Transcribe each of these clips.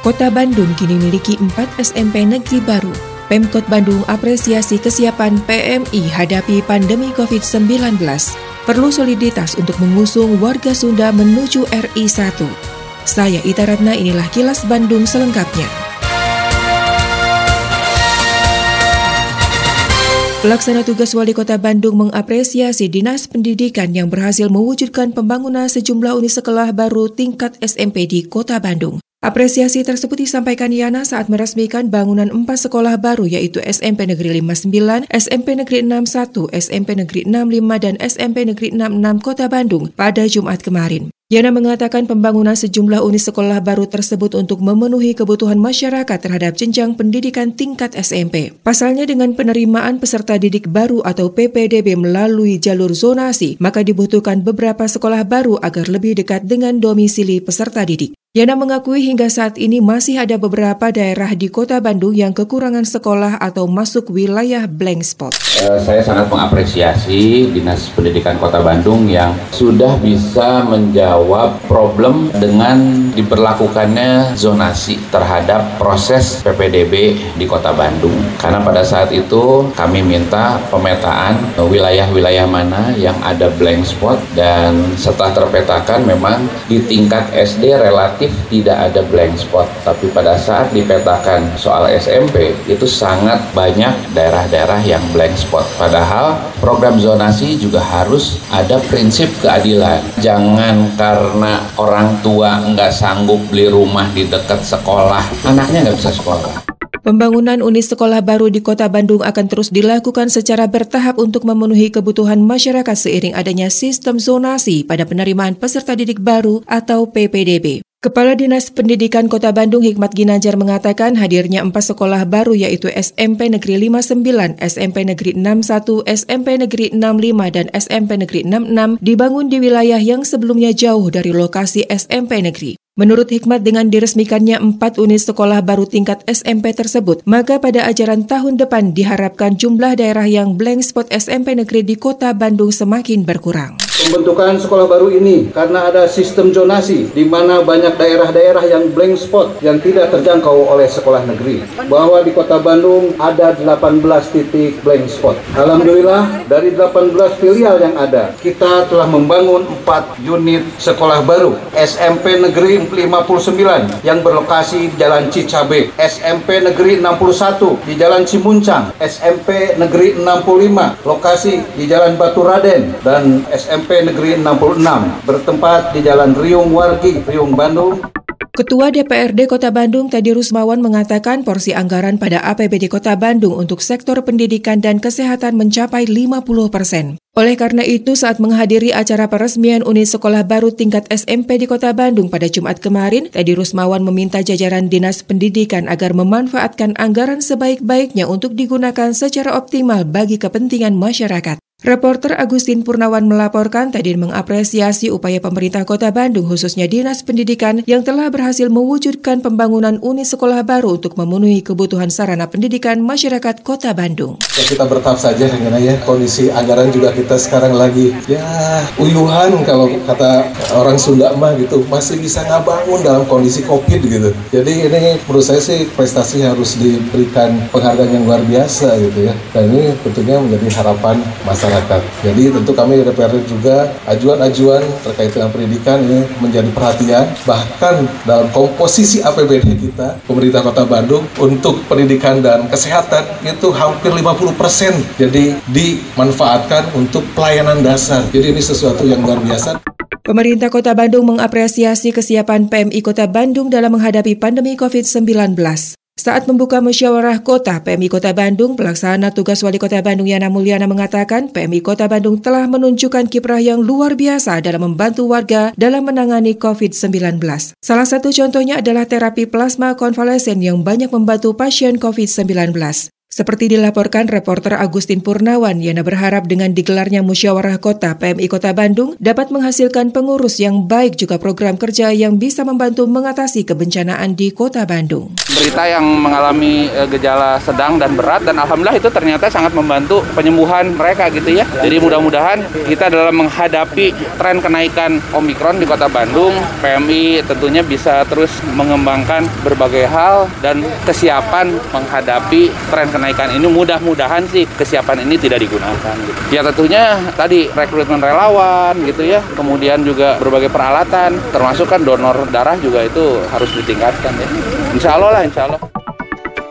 Kota Bandung kini memiliki 4 SMP negeri baru. Pemkot Bandung apresiasi kesiapan PMI hadapi pandemi COVID-19. Perlu soliditas untuk mengusung warga Sunda menuju RI 1. Saya Ita Ratna, inilah kilas Bandung selengkapnya. Pelaksana tugas Wali Kota Bandung mengapresiasi Dinas Pendidikan yang berhasil mewujudkan pembangunan sejumlah unit sekolah baru tingkat SMP di Kota Bandung. Apresiasi tersebut disampaikan Yana saat meresmikan bangunan empat sekolah baru yaitu SMP Negeri 59, SMP Negeri 61, SMP Negeri 65, dan SMP Negeri 66 Kota Bandung pada Jumat kemarin. Yana mengatakan pembangunan sejumlah unit sekolah baru tersebut untuk memenuhi kebutuhan masyarakat terhadap jenjang pendidikan tingkat SMP. Pasalnya dengan penerimaan peserta didik baru atau PPDB melalui jalur zonasi, maka dibutuhkan beberapa sekolah baru agar lebih dekat dengan domisili peserta didik. Yana mengakui hingga saat ini masih ada beberapa daerah di kota Bandung yang kekurangan sekolah atau masuk wilayah blank spot. Eh, saya sangat mengapresiasi Dinas Pendidikan Kota Bandung yang sudah bisa menjawab problem dengan diberlakukannya zonasi terhadap proses PPDB di Kota Bandung. Karena pada saat itu kami minta pemetaan wilayah-wilayah mana yang ada blank spot dan setelah terpetakan memang di tingkat SD relatif relatif tidak ada blank spot. Tapi pada saat dipetakan soal SMP itu sangat banyak daerah-daerah yang blank spot. Padahal program zonasi juga harus ada prinsip keadilan. Jangan karena orang tua nggak sanggup beli rumah di dekat sekolah anaknya nggak bisa sekolah. Pembangunan unit sekolah baru di Kota Bandung akan terus dilakukan secara bertahap untuk memenuhi kebutuhan masyarakat seiring adanya sistem zonasi pada penerimaan peserta didik baru atau PPDB. Kepala Dinas Pendidikan Kota Bandung Hikmat Ginanjar mengatakan hadirnya empat sekolah baru yaitu SMP Negeri 59, SMP Negeri 61, SMP Negeri 65, dan SMP Negeri 66 dibangun di wilayah yang sebelumnya jauh dari lokasi SMP Negeri. Menurut Hikmat dengan diresmikannya empat unit sekolah baru tingkat SMP tersebut, maka pada ajaran tahun depan diharapkan jumlah daerah yang blank spot SMP negeri di kota Bandung semakin berkurang. Pembentukan sekolah baru ini karena ada sistem zonasi di mana banyak daerah-daerah yang blank spot yang tidak terjangkau oleh sekolah negeri. Bahwa di kota Bandung ada 18 titik blank spot. Alhamdulillah dari 18 filial yang ada, kita telah membangun 4 unit sekolah baru. SMP Negeri 59 yang berlokasi di Jalan Cicabe, SMP Negeri 61 di Jalan Cimuncang, SMP Negeri 65 lokasi di Jalan Batu Raden dan SMP Negeri 66 bertempat di Jalan Riung Wargi, Riung Bandung. Ketua DPRD Kota Bandung Teddy Rusmawan mengatakan porsi anggaran pada APBD Kota Bandung untuk sektor pendidikan dan kesehatan mencapai 50 persen. Oleh karena itu, saat menghadiri acara peresmian unit sekolah baru tingkat SMP di Kota Bandung pada Jumat kemarin, Teddy Rusmawan meminta jajaran Dinas Pendidikan agar memanfaatkan anggaran sebaik-baiknya untuk digunakan secara optimal bagi kepentingan masyarakat. Reporter Agustin Purnawan melaporkan tadi mengapresiasi upaya pemerintah Kota Bandung khususnya Dinas Pendidikan yang telah berhasil mewujudkan pembangunan unit sekolah baru untuk memenuhi kebutuhan sarana pendidikan masyarakat Kota Bandung. Ya, kita bertahap saja ya kondisi anggaran juga kita sekarang lagi ya uyuhan kalau kata orang Sunda mah gitu masih bisa ngabangun dalam kondisi Covid gitu. Jadi ini menurut saya sih prestasi harus diberikan penghargaan yang luar biasa gitu ya. Dan ini tentunya menjadi harapan masa masyarakat. Jadi tentu kami DPRD juga ajuan-ajuan terkait dengan pendidikan ini menjadi perhatian. Bahkan dalam komposisi APBD kita, pemerintah Kota Bandung untuk pendidikan dan kesehatan itu hampir 50 persen. Jadi dimanfaatkan untuk pelayanan dasar. Jadi ini sesuatu yang luar biasa. Pemerintah Kota Bandung mengapresiasi kesiapan PMI Kota Bandung dalam menghadapi pandemi COVID-19. Saat membuka musyawarah kota PMI Kota Bandung, pelaksana tugas Wali Kota Bandung Yana Mulyana mengatakan PMI Kota Bandung telah menunjukkan kiprah yang luar biasa dalam membantu warga dalam menangani COVID-19. Salah satu contohnya adalah terapi plasma konvalesen yang banyak membantu pasien COVID-19. Seperti dilaporkan reporter Agustin Purnawan, Yana berharap dengan digelarnya musyawarah kota PMI Kota Bandung dapat menghasilkan pengurus yang baik juga program kerja yang bisa membantu mengatasi kebencanaan di Kota Bandung. Berita yang mengalami eh, gejala sedang dan berat dan alhamdulillah itu ternyata sangat membantu penyembuhan mereka gitu ya. Jadi mudah-mudahan kita dalam menghadapi tren kenaikan Omikron di Kota Bandung, PMI tentunya bisa terus mengembangkan berbagai hal dan kesiapan menghadapi tren kenaikan kenaikan ini mudah-mudahan sih kesiapan ini tidak digunakan. Gitu. Ya tentunya tadi rekrutmen relawan gitu ya, kemudian juga berbagai peralatan, termasuk kan donor darah juga itu harus ditingkatkan ya. Insya Allah lah, insya Allah.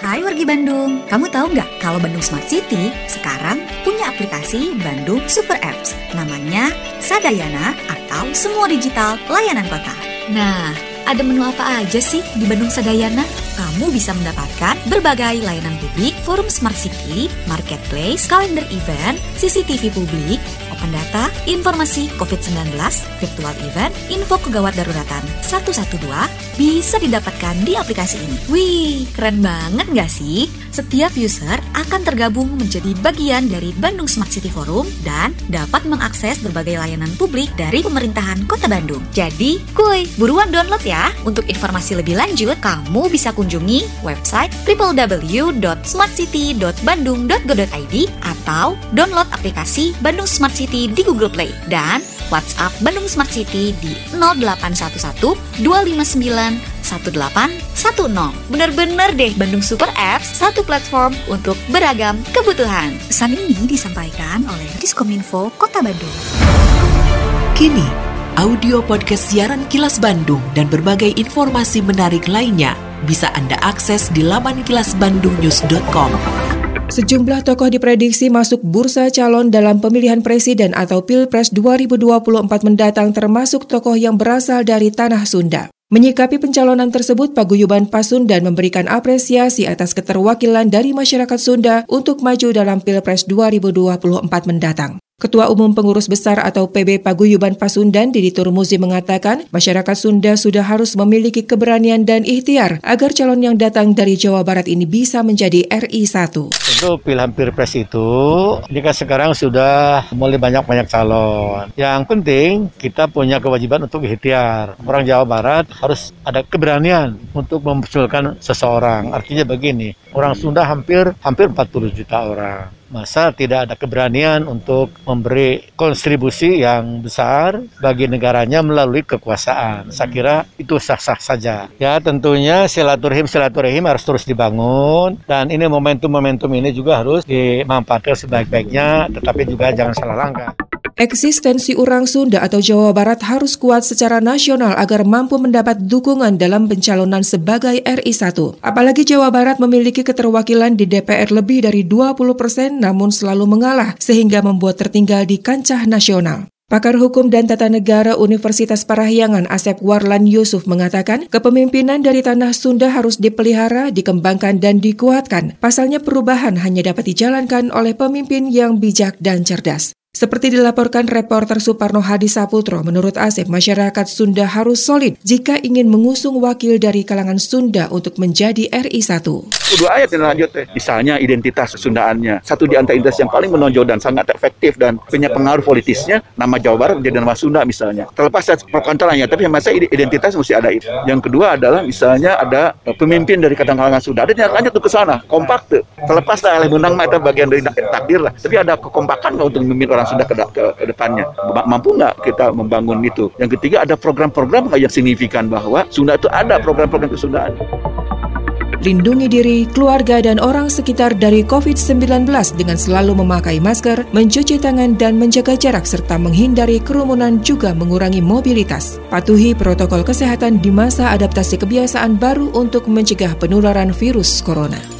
Hai wargi Bandung, kamu tahu nggak kalau Bandung Smart City sekarang punya aplikasi Bandung Super Apps namanya Sadayana atau Semua Digital Layanan Kota. Nah, ada menu apa aja sih di Bandung Sadayana? Kamu bisa mendapatkan berbagai layanan publik, forum smart city, marketplace, kalender event, CCTV publik, open data, informasi COVID-19, virtual event, info kegawat daruratan 112 bisa didapatkan di aplikasi ini. Wih, keren banget nggak sih? Setiap user akan tergabung menjadi bagian dari Bandung Smart City Forum dan dapat mengakses berbagai layanan publik dari pemerintahan Kota Bandung. Jadi, kuy, buruan download ya. Untuk informasi lebih lanjut, kamu bisa kunjungi website www.smartcity.bandung.go.id atau download aplikasi Bandung Smart City di Google Play dan WhatsApp Bandung Smart City di 0811 259 1810. Bener-bener deh Bandung Super Apps, satu platform untuk beragam kebutuhan. Pesan ini disampaikan oleh Diskominfo Kota Bandung. Kini, audio podcast siaran Kilas Bandung dan berbagai informasi menarik lainnya bisa Anda akses di laman kilasbandungnews.com. Sejumlah tokoh diprediksi masuk bursa calon dalam pemilihan presiden atau Pilpres 2024 mendatang termasuk tokoh yang berasal dari tanah Sunda. Menyikapi pencalonan tersebut, Paguyuban Pasundan memberikan apresiasi atas keterwakilan dari masyarakat Sunda untuk maju dalam Pilpres 2024 mendatang. Ketua Umum Pengurus Besar atau PB Paguyuban Pasundan Didi Turmuzi mengatakan masyarakat Sunda sudah harus memiliki keberanian dan ikhtiar agar calon yang datang dari Jawa Barat ini bisa menjadi RI 1. Tentu pilihan Pilpres itu jika sekarang sudah mulai banyak-banyak calon. Yang penting kita punya kewajiban untuk ikhtiar. Orang Jawa Barat harus ada keberanian untuk memunculkan seseorang. Artinya begini, orang Sunda hampir hampir 40 juta orang masa tidak ada keberanian untuk memberi kontribusi yang besar bagi negaranya melalui kekuasaan. Saya kira itu sah-sah saja. Ya tentunya silaturahim silaturahim harus terus dibangun dan ini momentum-momentum ini juga harus dimanfaatkan sebaik-baiknya tetapi juga jangan salah langkah. Eksistensi orang Sunda atau Jawa Barat harus kuat secara nasional agar mampu mendapat dukungan dalam pencalonan sebagai RI 1. Apalagi Jawa Barat memiliki keterwakilan di DPR lebih dari 20 persen namun selalu mengalah sehingga membuat tertinggal di kancah nasional. Pakar Hukum dan Tata Negara Universitas Parahyangan Asep Warlan Yusuf mengatakan kepemimpinan dari tanah Sunda harus dipelihara, dikembangkan, dan dikuatkan. Pasalnya perubahan hanya dapat dijalankan oleh pemimpin yang bijak dan cerdas. Seperti dilaporkan reporter Suparno Hadi Saputro, menurut Asep, masyarakat Sunda harus solid jika ingin mengusung wakil dari kalangan Sunda untuk menjadi RI 1. Dua ayat yang lanjut, misalnya identitas Sundaannya. Satu di antara identitas yang paling menonjol dan sangat efektif dan punya pengaruh politisnya, nama Jawa Barat menjadi nama Sunda misalnya. Terlepas dari kontranya, tapi yang masa identitas mesti ada itu. Yang kedua adalah misalnya ada pemimpin dari kalangan Sunda. Ada yang lanjut ke sana, kompak tuh. Terlepas dari menang itu bagian dari takdir lah. Tapi ada kekompakan untuk memimpin orang sudah ke, ke, ke depannya. Mampu nggak kita membangun itu? Yang ketiga ada program-program yang signifikan bahwa Sunda itu ada program-program kesundaan. Lindungi diri, keluarga, dan orang sekitar dari COVID-19 dengan selalu memakai masker, mencuci tangan, dan menjaga jarak serta menghindari kerumunan juga mengurangi mobilitas. Patuhi protokol kesehatan di masa adaptasi kebiasaan baru untuk mencegah penularan virus corona.